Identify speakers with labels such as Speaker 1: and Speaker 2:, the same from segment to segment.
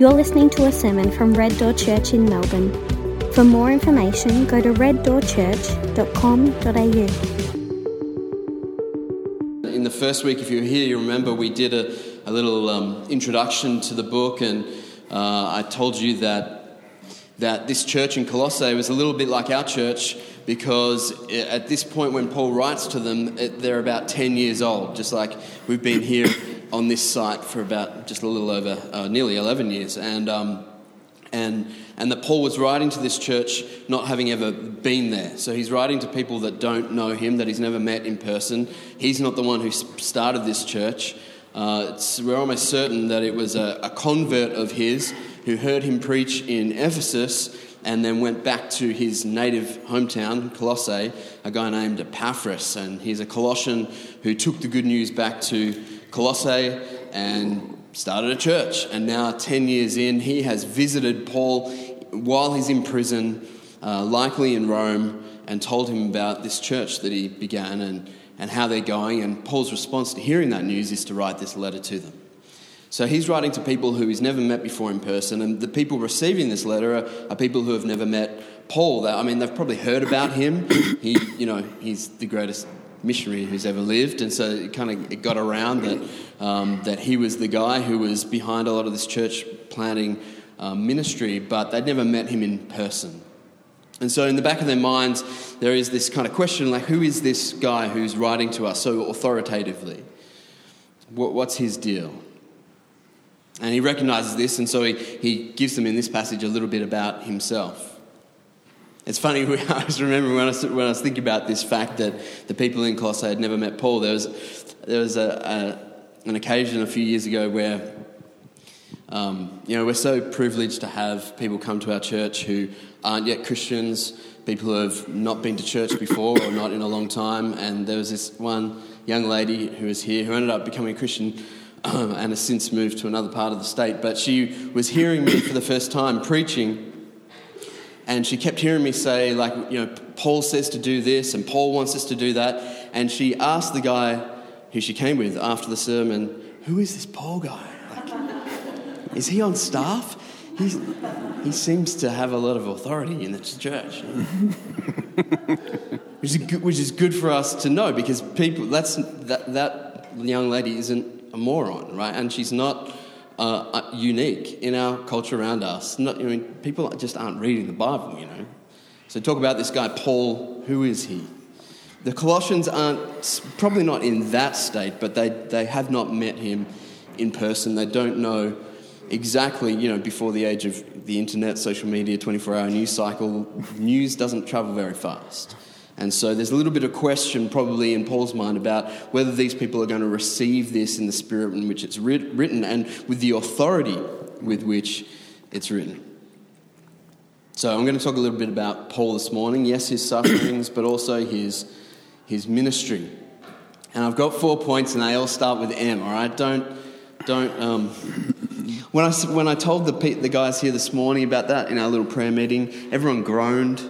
Speaker 1: You're listening to a sermon from Red Door Church in Melbourne. For more information, go to reddoorchurch.com.au.
Speaker 2: In the first week, if you were here, you remember we did a, a little um, introduction to the book, and uh, I told you that that this church in Colossae was a little bit like our church because at this point, when Paul writes to them, they're about 10 years old, just like we've been here on this site for about just a little over, uh, nearly 11 years. And, um, and, and that Paul was writing to this church not having ever been there. So he's writing to people that don't know him, that he's never met in person. He's not the one who started this church. Uh, we're almost certain that it was a, a convert of his who heard him preach in Ephesus and then went back to his native hometown, Colossae, a guy named Epaphras. And he's a Colossian who took the good news back to Colossae and started a church. And now, 10 years in, he has visited Paul while he's in prison, uh, likely in Rome, and told him about this church that he began and, and how they're going. And Paul's response to hearing that news is to write this letter to them. So he's writing to people who he's never met before in person, and the people receiving this letter are, are people who have never met Paul. That I mean, they've probably heard about him. He, you know, he's the greatest missionary who's ever lived, and so it kind of it got around that um, that he was the guy who was behind a lot of this church planting um, ministry, but they'd never met him in person. And so, in the back of their minds, there is this kind of question like, who is this guy who's writing to us so authoritatively? What, what's his deal? And he recognizes this, and so he, he gives them in this passage a little bit about himself. It's funny, I just remember when I, was, when I was thinking about this fact that the people in Colossae had never met Paul, there was, there was a, a an occasion a few years ago where, um, you know, we're so privileged to have people come to our church who aren't yet Christians, people who have not been to church before or not in a long time. And there was this one young lady who was here who ended up becoming a Christian and has since moved to another part of the state. But she was hearing me for the first time preaching and she kept hearing me say, like, you know, Paul says to do this, and Paul wants us to do that. And she asked the guy who she came with after the sermon, Who is this Paul guy? Like, is he on staff? He's, he seems to have a lot of authority in the church. which, is good, which is good for us to know because people, that's, that, that young lady isn't a moron, right? And she's not uh, unique in our culture around us. Not, I mean, people just aren't reading the Bible, you know. So talk about this guy Paul. Who is he? The Colossians aren't probably not in that state, but they they have not met him in person. They don't know exactly, you know, before the age of the internet, social media, 24-hour news cycle, news doesn't travel very fast. And so there's a little bit of question probably in Paul's mind about whether these people are going to receive this in the spirit in which it's written and with the authority with which it's written. So I'm going to talk a little bit about Paul this morning. Yes, his sufferings, but also his, his ministry. And I've got four points, and they all start with M. All right, don't don't. Um, when I when I told the the guys here this morning about that in our little prayer meeting, everyone groaned,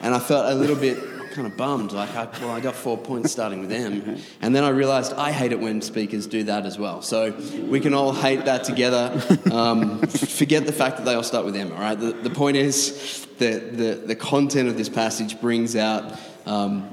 Speaker 2: and I felt a little bit kind of bummed. Like, I, well, I got four points starting with M. And then I realized I hate it when speakers do that as well. So we can all hate that together. Um, forget the fact that they all start with M, all right? The, the point is that the, the content of this passage brings out um,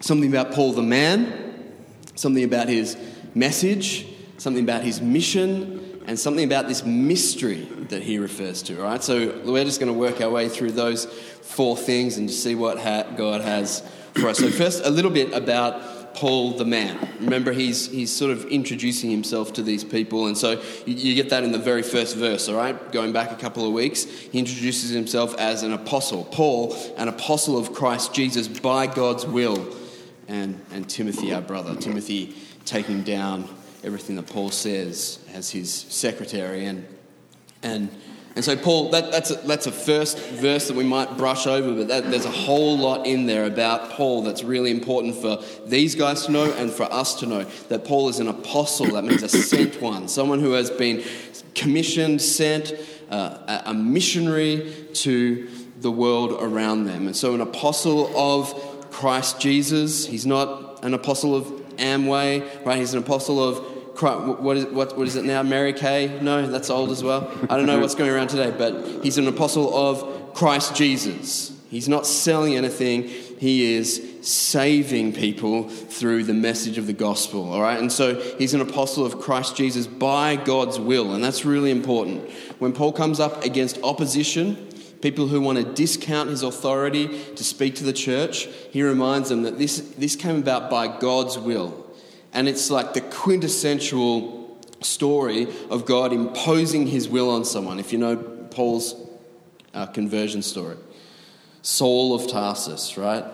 Speaker 2: something about Paul the man, something about his message, something about his mission, and something about this mystery that he refers to, right? So we're just going to work our way through those four things and see what ha- God has for us. So, first, a little bit about Paul the man. Remember, he's, he's sort of introducing himself to these people, and so you, you get that in the very first verse, all right? Going back a couple of weeks, he introduces himself as an apostle. Paul, an apostle of Christ Jesus by God's will, and, and Timothy, our brother. Timothy taking down everything that Paul says as his secretary and and and so, Paul, that, that's, a, that's a first verse that we might brush over, but that, there's a whole lot in there about Paul that's really important for these guys to know and for us to know. That Paul is an apostle, that means a sent one, someone who has been commissioned, sent, uh, a missionary to the world around them. And so, an apostle of Christ Jesus, he's not an apostle of Amway, right? He's an apostle of what is, what, what is it now? Mary Kay? No, that's old as well. I don't know what's going around today, but he's an apostle of Christ Jesus. He's not selling anything, he is saving people through the message of the gospel, all right? And so he's an apostle of Christ Jesus by God's will, and that's really important. When Paul comes up against opposition, people who want to discount his authority to speak to the church, he reminds them that this, this came about by God's will. And it's like the quintessential story of God imposing his will on someone. If you know Paul's uh, conversion story, Saul of Tarsus, right?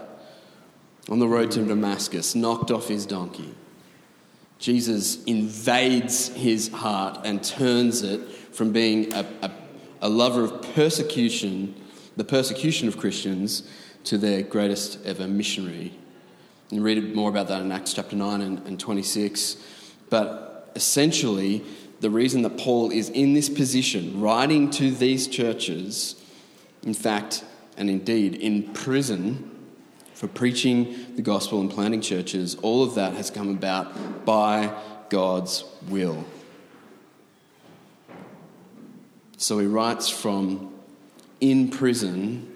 Speaker 2: On the road to Damascus, knocked off his donkey. Jesus invades his heart and turns it from being a, a, a lover of persecution, the persecution of Christians, to their greatest ever missionary And read more about that in Acts chapter 9 and, and 26. But essentially, the reason that Paul is in this position, writing to these churches, in fact, and indeed in prison for preaching the gospel and planting churches, all of that has come about by God's will. So he writes from in prison,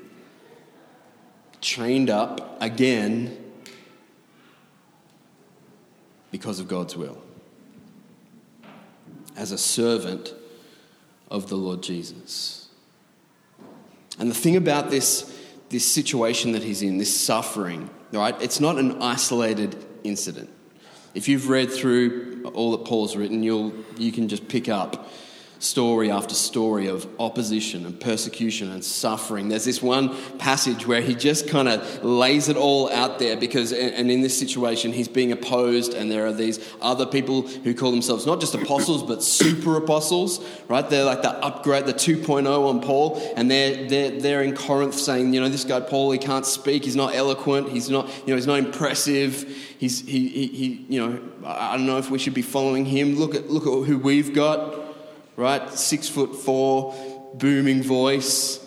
Speaker 2: chained up again because of God's will, as a servant of the Lord Jesus. And the thing about this, this situation that he's in, this suffering, right, it's not an isolated incident. If you've read through all that Paul's written, you'll, you can just pick up story after story of opposition and persecution and suffering. There's this one passage where he just kind of lays it all out there because, and in this situation, he's being opposed, and there are these other people who call themselves not just apostles but super apostles, right? They're like the upgrade, the 2.0 on Paul, and they're, they're, they're in Corinth saying, you know, this guy Paul, he can't speak, he's not eloquent, he's not, you know, he's not impressive, he's, he, he, he you know, I don't know if we should be following him. Look at, look at who we've got right? Six foot four, booming voice,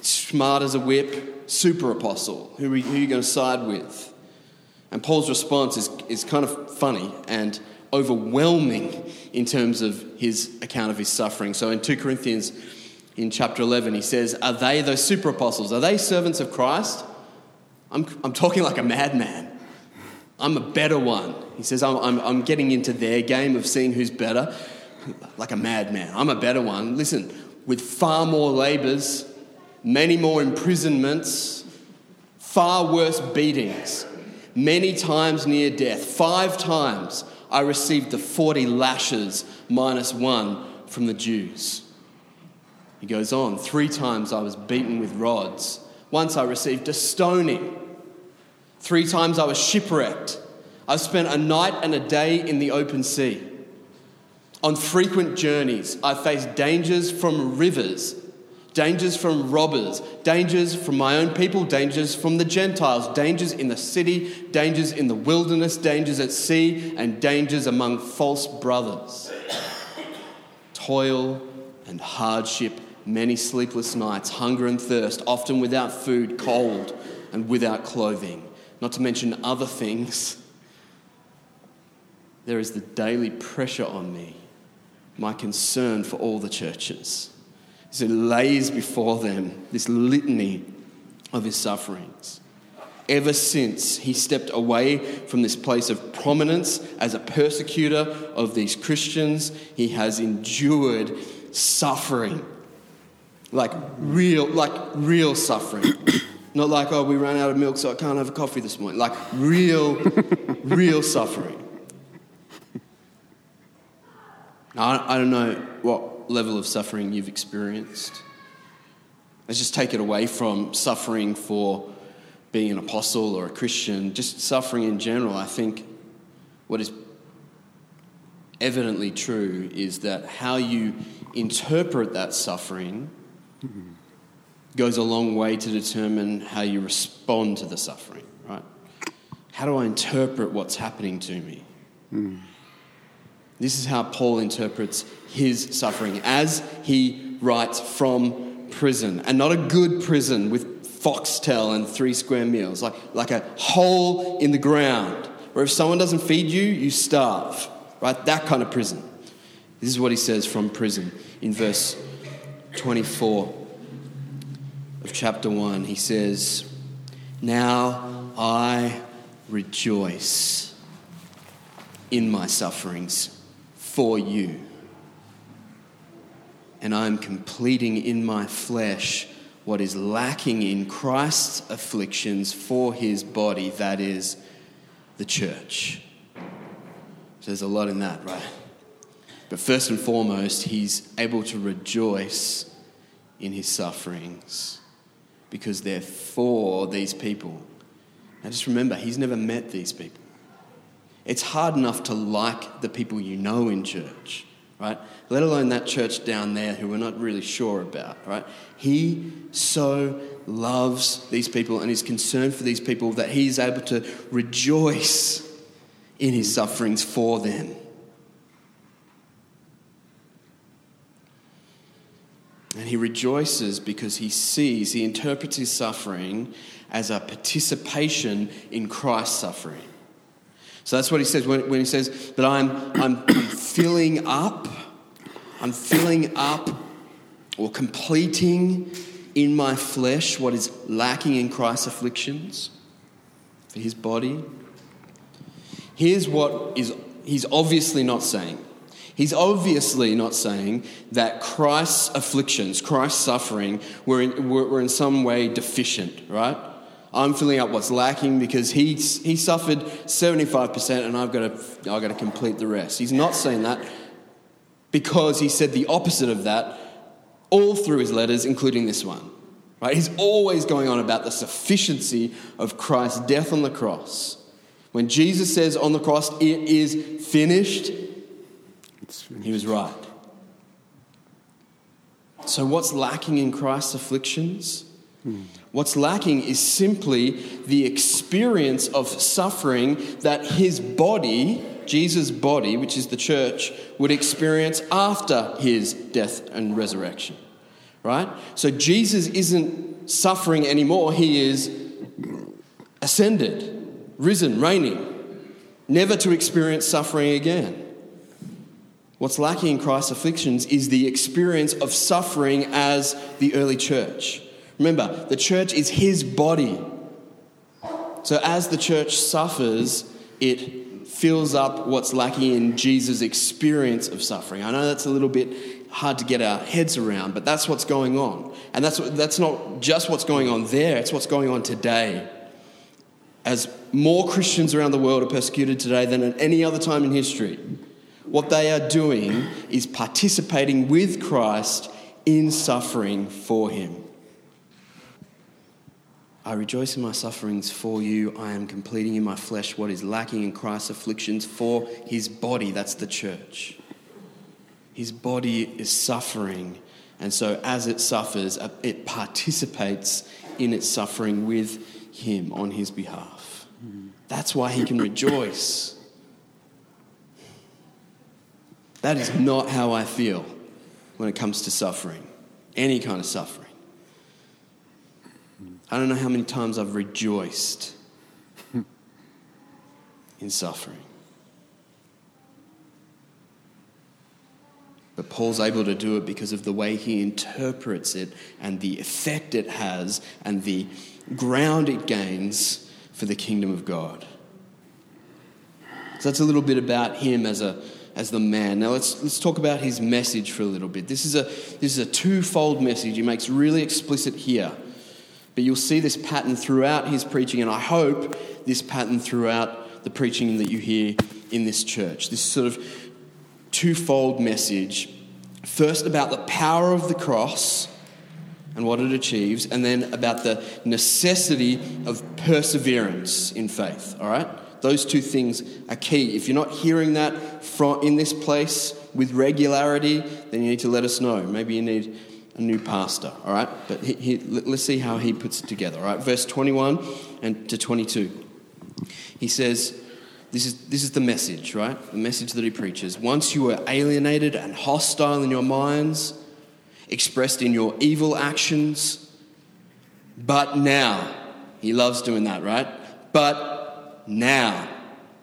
Speaker 2: smart as a whip, super apostle. Who are, you, who are you going to side with? And Paul's response is, is kind of funny and overwhelming in terms of his account of his suffering. So in 2 Corinthians, in chapter 11, he says, Are they those super apostles? Are they servants of Christ? I'm, I'm talking like a madman. I'm a better one. He says, I'm, I'm, I'm getting into their game of seeing who's better like a madman. I'm a better one. Listen, with far more labours, many more imprisonments, far worse beatings, many times near death. Five times I received the 40 lashes minus one from the Jews. He goes on, three times I was beaten with rods. Once I received a stoning. Three times I was shipwrecked. I've spent a night and a day in the open sea. On frequent journeys, I faced dangers from rivers, dangers from robbers, dangers from my own people, dangers from the Gentiles, dangers in the city, dangers in the wilderness, dangers at sea, and dangers among false brothers. Toil and hardship, many sleepless nights, hunger and thirst, often without food, cold, and without clothing, not to mention other things. There is the daily pressure on me my concern for all the churches. So he lays before them this litany of his sufferings. Ever since he stepped away from this place of prominence as a persecutor of these Christians, he has endured suffering. Like real, like real suffering. Not like, oh, we ran out of milk, so I can't have a coffee this morning. Like real, real suffering. Now, I don't know what level of suffering you've experienced. Let's just take it away from suffering for being an apostle or a Christian, just suffering in general. I think what is evidently true is that how you interpret that suffering goes a long way to determine how you respond to the suffering, right? How do I interpret what's happening to me? Mm. This is how Paul interprets his suffering as he writes from prison, and not a good prison with Foxtel and three square meals, like, like a hole in the ground where if someone doesn't feed you, you starve. right? That kind of prison. This is what he says from prison in verse 24 of chapter 1. He says, Now I rejoice in my sufferings for you. And I am completing in my flesh what is lacking in Christ's afflictions for his body, that is, the church. So there's a lot in that, right? But first and foremost, he's able to rejoice in his sufferings because they're for these people. Now just remember, he's never met these people. It's hard enough to like the people you know in church right? Let alone that church down there who we're not really sure about, right? He so loves these people and is concerned for these people that he is able to rejoice in his sufferings for them. And he rejoices because he sees, he interprets his suffering as a participation in Christ's suffering. So that's what he says when, when he says that I'm, I'm, filling up, I'm filling up or completing in my flesh what is lacking in Christ's afflictions for his body. Here's what is he's obviously not saying. He's obviously not saying that Christ's afflictions, Christ's suffering, were in, were, were in some way deficient, right? I'm filling up what's lacking because he, he suffered 75% and I've got, to, I've got to complete the rest. He's not saying that because he said the opposite of that all through his letters, including this one. Right? He's always going on about the sufficiency of Christ's death on the cross. When Jesus says on the cross, it is finished, finished. he was right. So, what's lacking in Christ's afflictions? Hmm. What's lacking is simply the experience of suffering that his body, Jesus' body, which is the church, would experience after his death and resurrection. Right? So Jesus isn't suffering anymore, he is ascended, risen, reigning, never to experience suffering again. What's lacking in Christ's afflictions is the experience of suffering as the early church. Remember, the church is his body. So as the church suffers, it fills up what's lacking in Jesus' experience of suffering. I know that's a little bit hard to get our heads around, but that's what's going on. And that's, that's not just what's going on there, it's what's going on today. As more Christians around the world are persecuted today than at any other time in history, what they are doing is participating with Christ in suffering for him. I rejoice in my sufferings for you. I am completing in my flesh what is lacking in Christ's afflictions for his body. That's the church. His body is suffering. And so, as it suffers, it participates in its suffering with him on his behalf. That's why he can rejoice. That is not how I feel when it comes to suffering, any kind of suffering. I don't know how many times I've rejoiced in suffering. But Paul's able to do it because of the way he interprets it and the effect it has and the ground it gains for the kingdom of God. So that's a little bit about him as a as the man. Now let's let's talk about his message for a little bit. This is a this is a twofold message. He makes really explicit here. But you'll see this pattern throughout his preaching, and I hope this pattern throughout the preaching that you hear in this church. This sort of twofold message. First, about the power of the cross and what it achieves, and then about the necessity of perseverance in faith. All right? Those two things are key. If you're not hearing that in this place with regularity, then you need to let us know. Maybe you need a new pastor, all right? But he, he, let's see how he puts it together, all right? Verse 21 and to 22. He says, this is, this is the message, right? The message that he preaches. Once you were alienated and hostile in your minds, expressed in your evil actions, but now, he loves doing that, right? But now,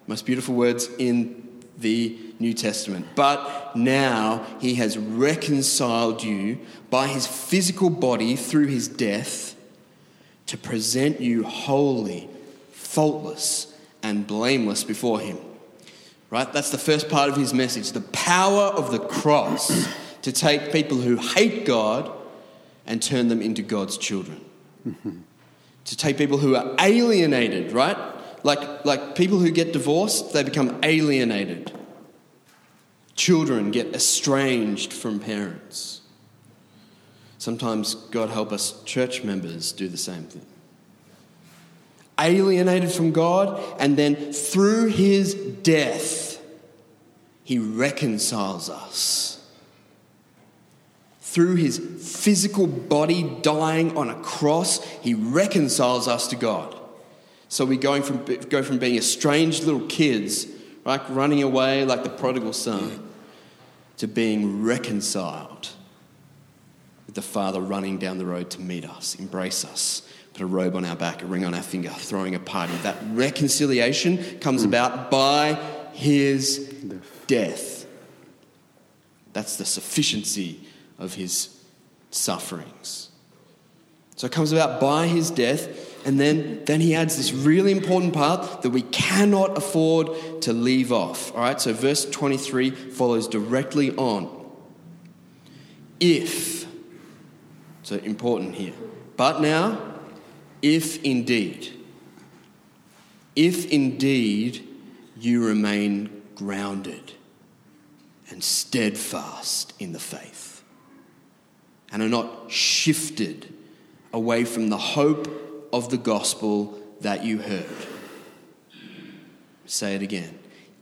Speaker 2: most beautiful words in the New Testament. But now he has reconciled you by his physical body through his death to present you holy, faultless, and blameless before him. Right? That's the first part of his message. The power of the cross to take people who hate God and turn them into God's children. To take people who are alienated, right? Like, like people who get divorced, they become alienated. Children get estranged from parents. Sometimes, God help us, church members do the same thing. Alienated from God, and then through his death, he reconciles us. Through his physical body dying on a cross, he reconciles us to God. So we from, go from being estranged little kids, right, running away like the prodigal son, to being reconciled with the Father running down the road to meet us, embrace us, put a robe on our back, a ring on our finger, throwing a party. That reconciliation comes about by his death. That's the sufficiency of his sufferings. So it comes about by his death and then, then he adds this really important part that we cannot afford to leave off. All right, so verse 23 follows directly on. If, so important here. But now, if indeed, if indeed you remain grounded and steadfast in the faith and are not shifted away from the hope of the gospel that you heard. Say it again.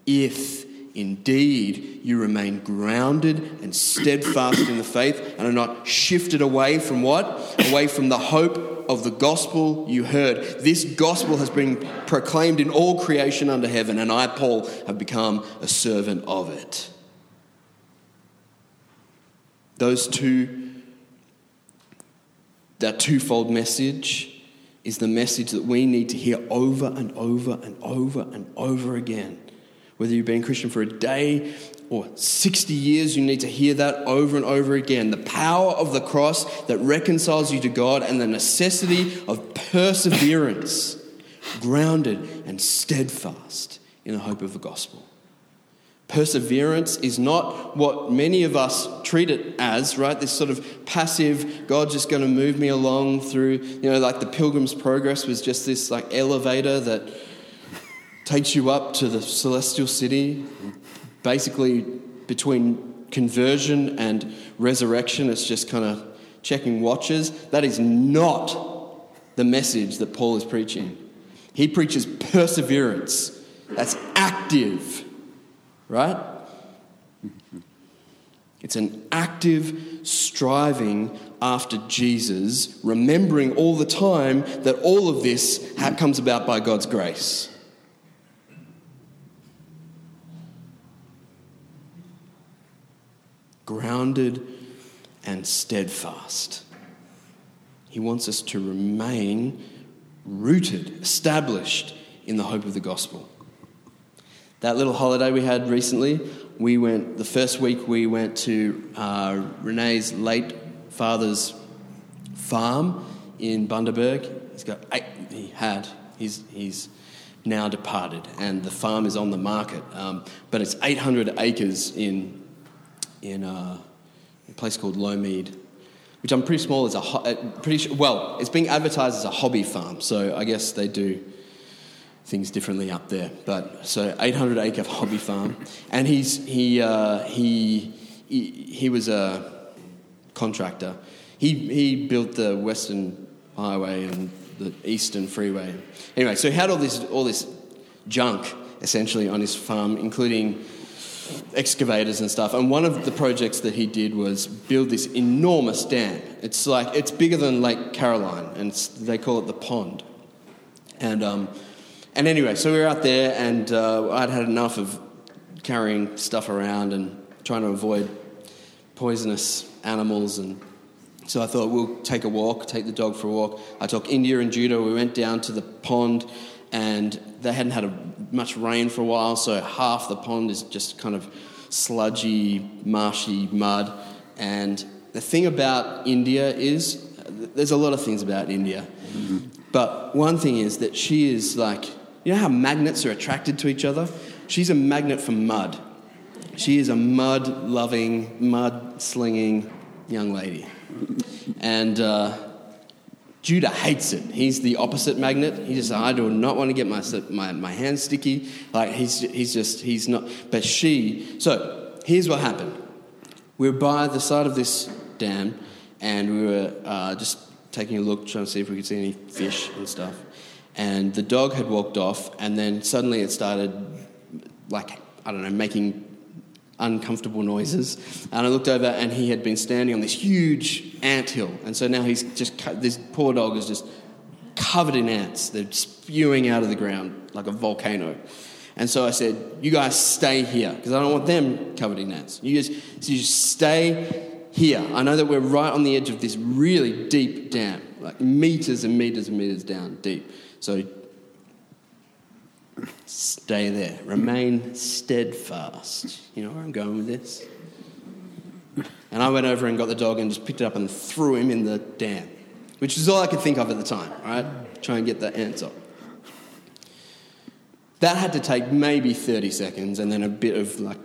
Speaker 2: If indeed you remain grounded and steadfast in the faith and are not shifted away from what? Away from the hope of the gospel you heard. This gospel has been proclaimed in all creation under heaven, and I, Paul, have become a servant of it. Those two, that twofold message is the message that we need to hear over and over and over and over again. Whether you've been Christian for a day or 60 years, you need to hear that over and over again. The power of the cross that reconciles you to God and the necessity of perseverance, grounded and steadfast in the hope of the gospel. Perseverance is not what many of us treat it as, right? This sort of passive, God's just going to move me along through, you know, like the Pilgrim's Progress was just this like elevator that takes you up to the celestial city. Basically, between conversion and resurrection, it's just kind of checking watches. That is not the message that Paul is preaching. He preaches perseverance, that's active right? It's an active striving after Jesus, remembering all the time that all of this comes about by God's grace. Grounded and steadfast. He wants us to remain rooted, established in the hope of the gospel. That little holiday we had recently, we went, the first week we went to uh, Renee's late father's farm in Bundaberg. He's got eight, he had, he's, he's now departed, and the farm is on the market. Um, but it's 800 acres in, in uh, a place called Lowmead, which I'm pretty small as a, uh, pretty, well, it's being advertised as a hobby farm, so I guess they do things differently up there. But so 800 acre hobby farm, and he's he uh, he, he he was a contractor. He he built the Western Highway and the Eastern Freeway. Anyway, so he had all this all this junk essentially on his farm, including excavators and stuff. And one of the projects that he did was build this enormous dam. It's like it's bigger than Lake Caroline, and they call it the pond. And um, and anyway, so we were out there, and uh, I'd had enough of carrying stuff around and trying to avoid poisonous animals. And so I thought we'll take a walk, take the dog for a walk. I took India and Judah. We went down to the pond, and they hadn't had a, much rain for a while, so half the pond is just kind of sludgy, marshy mud. And the thing about India is, there's a lot of things about India, but one thing is that she is like, you know how magnets are attracted to each other? She's a magnet for mud. She is a mud loving, mud slinging young lady. And uh, Judah hates it. He's the opposite magnet. He just, I do not want to get my, my, my hands sticky. Like, he's, he's just, he's not. But she, so here's what happened. We were by the side of this dam and we were uh, just taking a look, trying to see if we could see any fish and stuff. And the dog had walked off, and then suddenly it started, like, I don't know, making uncomfortable noises. And I looked over, and he had been standing on this huge ant hill. And so now he's just, this poor dog is just covered in ants. They're spewing out of the ground like a volcano. And so I said, You guys stay here, because I don't want them covered in ants. You just, so you just stay here. I know that we're right on the edge of this really deep dam, like meters and meters and meters down deep. So stay there. Remain steadfast. You know where I'm going with this? And I went over and got the dog and just picked it up and threw him in the dam, which is all I could think of at the time, right? Try and get the answer. That had to take maybe 30 seconds and then a bit of like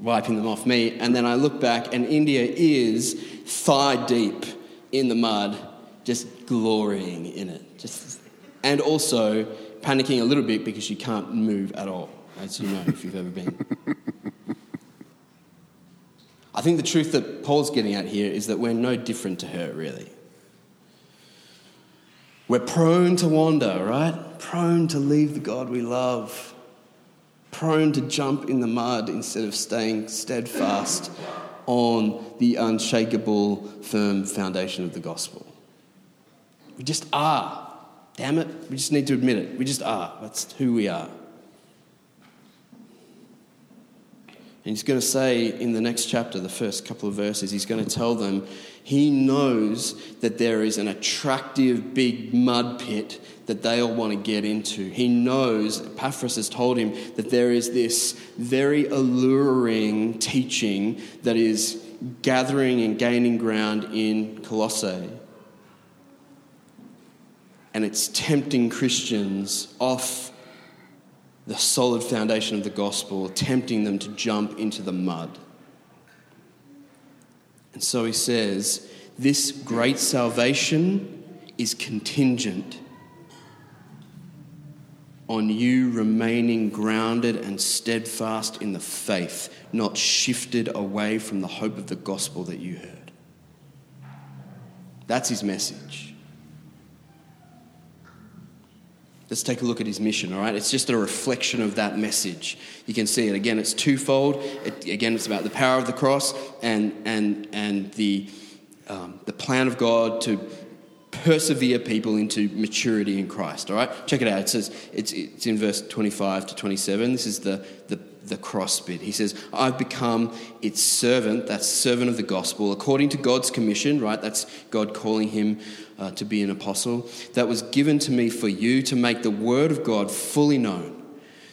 Speaker 2: wiping them off me. And then I look back and India is thigh deep in the mud, just glorying in it. Just, and also panicking a little bit because you can't move at all, as you know if you've ever been. I think the truth that Paul's getting at here is that we're no different to her, really. We're prone to wander, right? Prone to leave the God we love. Prone to jump in the mud instead of staying steadfast on the unshakable, firm foundation of the gospel. We just are. Damn it, we just need to admit it. We just are. That's who we are. And he's going to say in the next chapter, the first couple of verses, he's going to tell them he knows that there is an attractive big mud pit that they all want to get into. He knows, Epaphras has told him, that there is this very alluring teaching that is gathering and gaining ground in Colossae and it's tempting Christians off the solid foundation of the gospel, tempting them to jump into the mud. And so he says, This great salvation is contingent on you remaining grounded and steadfast in the faith, not shifted away from the hope of the gospel that you heard. That's his message. Let's take a look at his mission, all right? It's just a reflection of that message. You can see it. Again, it's twofold. It, again, it's about the power of the cross and, and, and the, um, the plan of God to persevere people into maturity in Christ, all right? Check it out. It says, it's, it's in verse 25 to 27. This is the, the, the cross bit. He says, I've become its servant, that's servant of the gospel, according to God's commission, right? That's God calling him uh, to be an apostle, that was given to me for you to make the word of God fully known.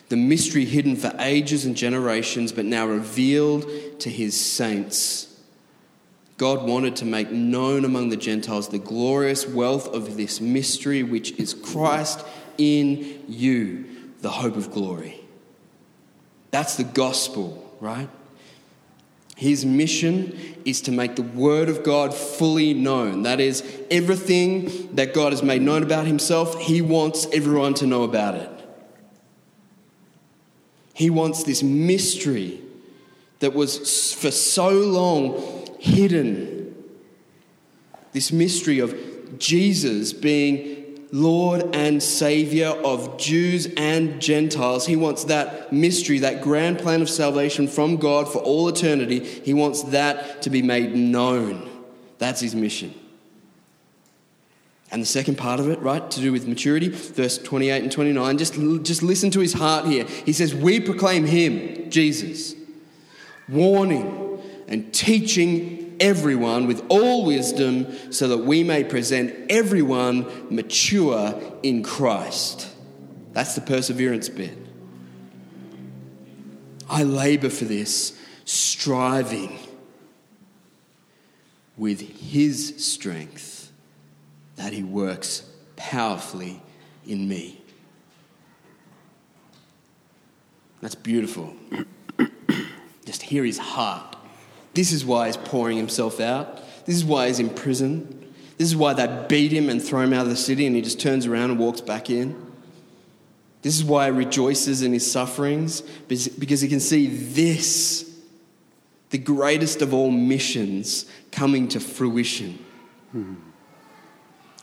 Speaker 2: The mystery hidden for ages and generations, but now revealed to his saints. God wanted to make known among the Gentiles the glorious wealth of this mystery, which is Christ in you, the hope of glory. That's the gospel, right? His mission is to make the Word of God fully known. That is, everything that God has made known about Himself, He wants everyone to know about it. He wants this mystery that was for so long hidden. This mystery of Jesus being Lord and Savior of Jews and Gentiles. He wants that mystery, that grand plan of salvation from God for all eternity. He wants that to be made known. That's his mission. And the second part of it, right, to do with maturity, verse 28 and 29, just, just listen to his heart here. He says, We proclaim him, Jesus, warning and teaching everyone with all wisdom so that we may present everyone mature in Christ. That's the perseverance bit. I labor for this, striving with His strength that He works powerfully in me. That's beautiful. Just hear His heart. This is why He's pouring Himself out. This is why He's in prison. This is why they beat Him and throw Him out of the city and He just turns around and walks back in. This is why he rejoices in his sufferings, because he can see this, the greatest of all missions, coming to fruition. Hmm.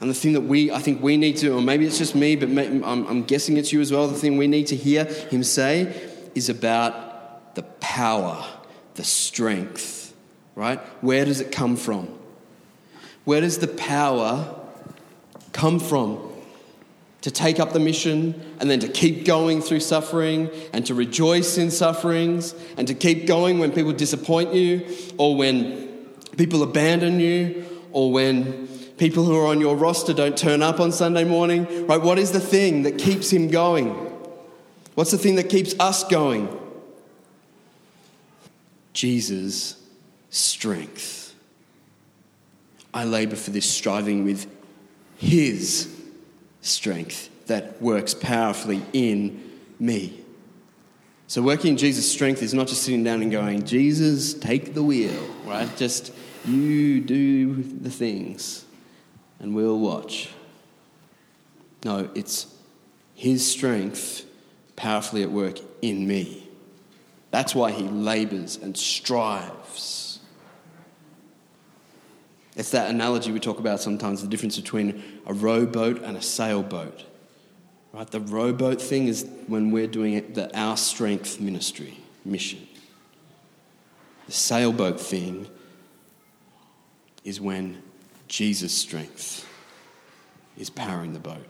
Speaker 2: And the thing that we, I think we need to, or maybe it's just me, but I'm, I'm guessing it's you as well, the thing we need to hear him say is about the power, the strength, right? Where does it come from? Where does the power come from? to take up the mission and then to keep going through suffering and to rejoice in sufferings and to keep going when people disappoint you or when people abandon you or when people who are on your roster don't turn up on Sunday morning, right? What is the thing that keeps him going? What's the thing that keeps us going? Jesus' strength. I labor for this, striving with his strength that works powerfully in me. So, working in Jesus' strength is not just sitting down and going, Jesus, take the wheel, right? Just you do the things and we'll watch. No, it's His strength powerfully at work in me. That's why He labors and strives. It's that analogy we talk about sometimes the difference between a rowboat and a sailboat. Right? The rowboat thing is when we're doing it, the Our Strength ministry mission. The sailboat thing is when Jesus' strength is powering the boat.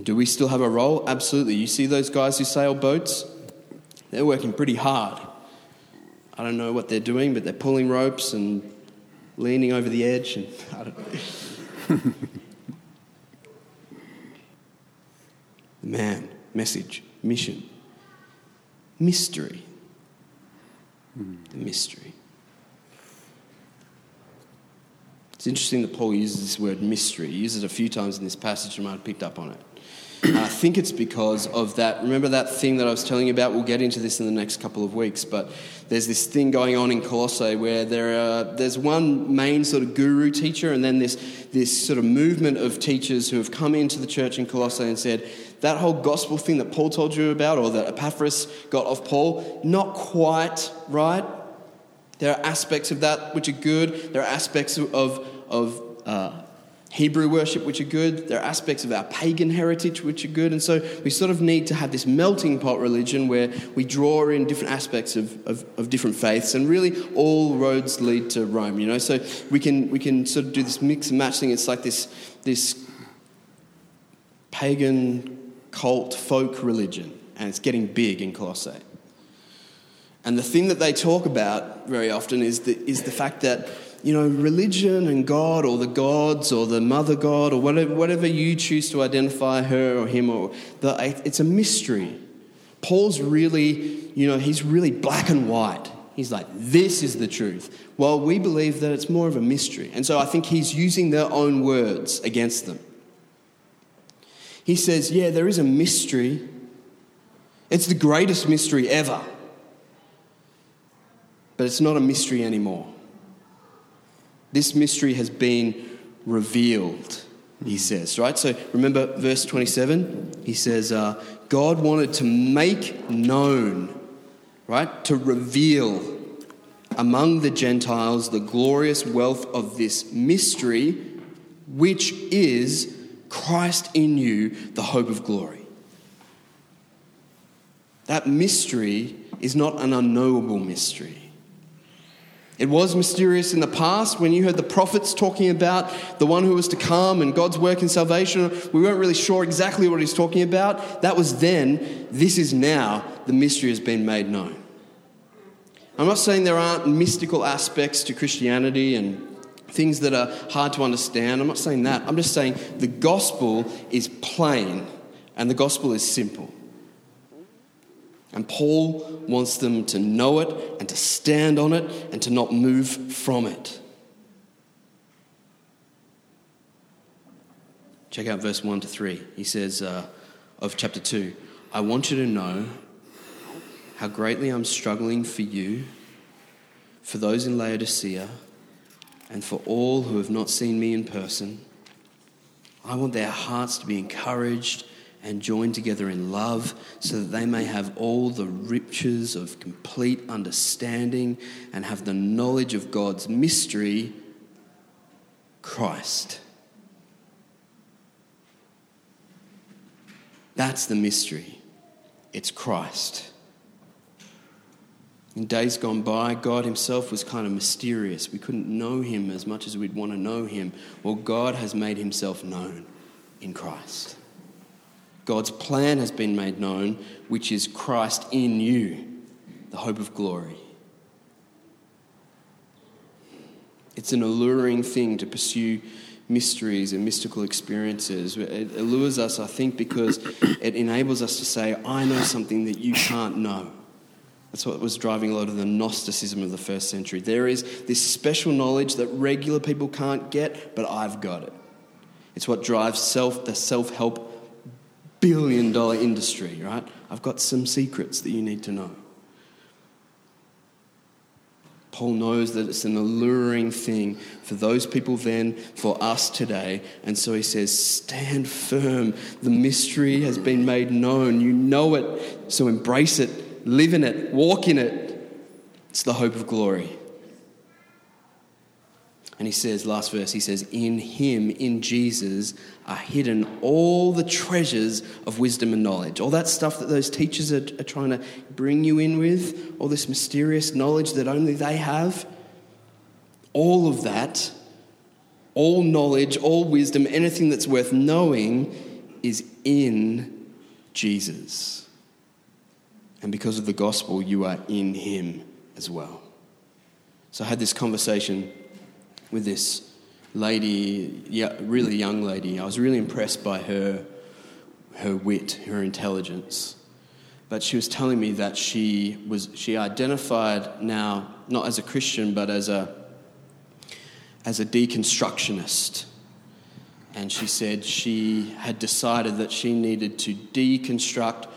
Speaker 2: Do we still have a role? Absolutely. You see those guys who sail boats? They're working pretty hard. I don't know what they're doing, but they're pulling ropes and leaning over the edge, and I don't know. Man, message, mission, mystery. The mystery. It's interesting that Paul uses this word mystery. He uses it a few times in this passage, you i've picked up on it. I think it's because of that. Remember that thing that I was telling you about? We'll get into this in the next couple of weeks, but there's this thing going on in Colossae where there are, there's one main sort of guru teacher, and then this, this sort of movement of teachers who have come into the church in Colossae and said, that whole gospel thing that Paul told you about, or that Epaphras got off Paul, not quite right. There are aspects of that which are good, there are aspects of, of uh, Hebrew worship, which are good. There are aspects of our pagan heritage, which are good. And so we sort of need to have this melting pot religion where we draw in different aspects of, of, of, different faiths. And really, all roads lead to Rome, you know? So we can, we can sort of do this mix and match thing. It's like this, this pagan cult folk religion. And it's getting big in Colossae. And the thing that they talk about very often is the, is the fact that you know, religion and God or the gods or the mother God or whatever, whatever you choose to identify her or him or the, it's a mystery. Paul's really, you know, he's really black and white. He's like, this is the truth. Well, we believe that it's more of a mystery. And so I think he's using their own words against them. He says, yeah, there is a mystery. It's the greatest mystery ever. But it's not a mystery anymore. This mystery has been revealed, he says, right? So remember verse 27? He says, uh, God wanted to make known, right? To reveal among the Gentiles the glorious wealth of this mystery, which is Christ in you, the hope of glory. That mystery is not an unknowable mystery. It was mysterious in the past when you heard the prophets talking about the one who was to come and God's work in salvation. We weren't really sure exactly what he's talking about. That was then. This is now. The mystery has been made known. I'm not saying there aren't mystical aspects to Christianity and things that are hard to understand. I'm not saying that. I'm just saying the gospel is plain And the gospel is simple. And Paul wants them to know it and to stand on it and to not move from it. Check out verse 1 to 3. He says uh, of chapter 2 I want you to know how greatly I'm struggling for you, for those in Laodicea, and for all who have not seen me in person. I want their hearts to be encouraged and joined together in love, so that they may have all the riches of complete understanding and have the knowledge of God's mystery, Christ. That's the mystery. It's Christ. In days gone by, God Himself was kind of mysterious. We couldn't know Him as much as we'd want to know Him. Well, God has made Himself known in Christ. God's plan has been made known, which is Christ in you, the hope of glory. It's an alluring thing to pursue mysteries and mystical experiences. It allures us, I think, because it enables us to say, I know something that you can't know. That's what was driving a lot of the Gnosticism of the first century. There is this special knowledge that regular people can't get, but I've got it. It's what drives self, the self help billion dollar industry, right? I've got some secrets that you need to know. Paul knows that it's an alluring thing for those people then, for us today. And so he says, Stand firm. The mystery has been made known. You know it, so embrace it, live in it, walk in it. It's the hope of glory. And he says, last verse, he says, In him, in Jesus, are hidden all the treasures of wisdom and knowledge. All that stuff that those teachers are, are trying to bring you in with, all this mysterious knowledge that only they have. All of that, all knowledge, all wisdom, anything that's worth knowing is in Jesus. And because of the gospel, you are in him as well. So I had this conversation with this lady, yeah, really young lady. I was really impressed by her, her wit, her intelligence. But she was telling me that she was she identified now not as a Christian but as a as a deconstructionist. And she said she had decided that she needed to deconstruct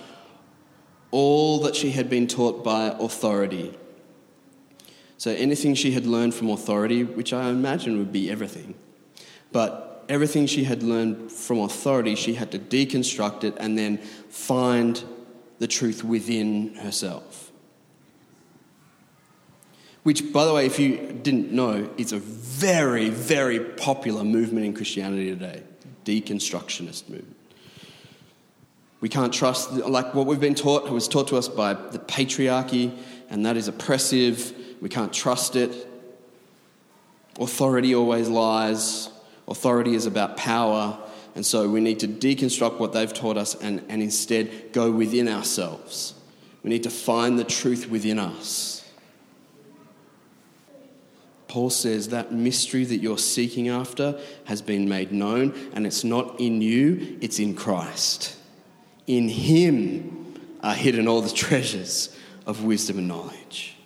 Speaker 2: all that she had been taught by authority so anything she had learned from authority, which I imagine would be everything, but everything she had learned from authority, she had to deconstruct it and then find the truth within herself. Which, by the way, if you didn't know, is a very, very popular movement in Christianity today deconstructionist movement. We can't trust, like what we've been taught, was taught to us by the patriarchy, and that is oppressive we can't trust it. Authority always lies. Authority is about power. And so we need to deconstruct what they've taught us and, and instead go within ourselves. We need to find the truth within us. Paul says that mystery that you're seeking after has been made known, and it's not in you, it's in Christ. In Him are hidden all the treasures of wisdom and knowledge.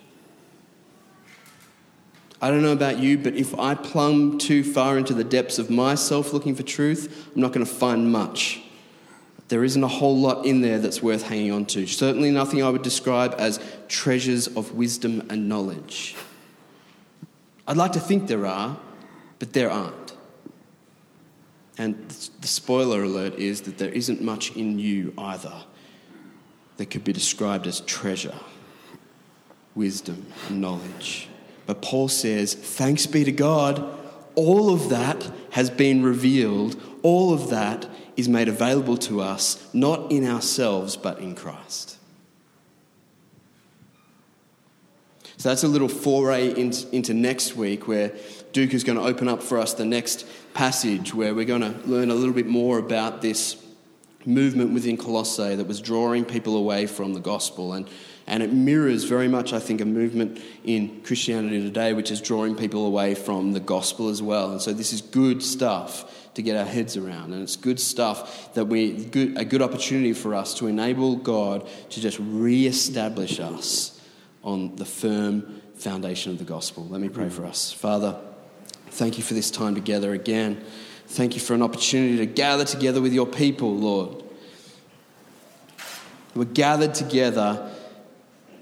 Speaker 2: I don't know about you, but if I plumb too far into the depths of myself looking for truth, I'm not going to find much. There isn't a whole lot in there that's worth hanging on to. Certainly nothing I would describe as treasures of wisdom and knowledge. I'd like to think there are, but there aren't. And the spoiler alert is that there isn't much in you either that could be described as treasure, wisdom, and knowledge. But Paul says, thanks be to God, all of that has been revealed. All of that is made available to us, not in ourselves, but in Christ. So that's a little foray into next week where Duku is going to open up for us the next passage where we're going to learn a little bit more about this movement within Colossae that was drawing people away from the gospel. And and it mirrors very much, I think, a movement in Christianity today which is drawing people away from the gospel as well. And so this is good stuff. to get our heads around. And it's good stuff that we, good, a good opportunity for us to enable God to just re-establish us on the firm foundation of the gospel. Let me pray for us. Father, thank you for this time together again. Thank you for an opportunity to gather together with your people, Lord. We're gathered together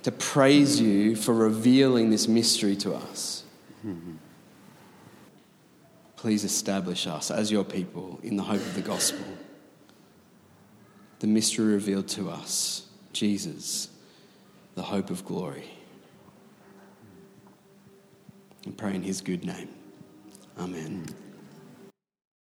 Speaker 2: to praise you for revealing this mystery to us. Please establish us as your people in the hope of the gospel. The mystery revealed to us, Jesus, the hope of glory. And pray in his good name. Amen.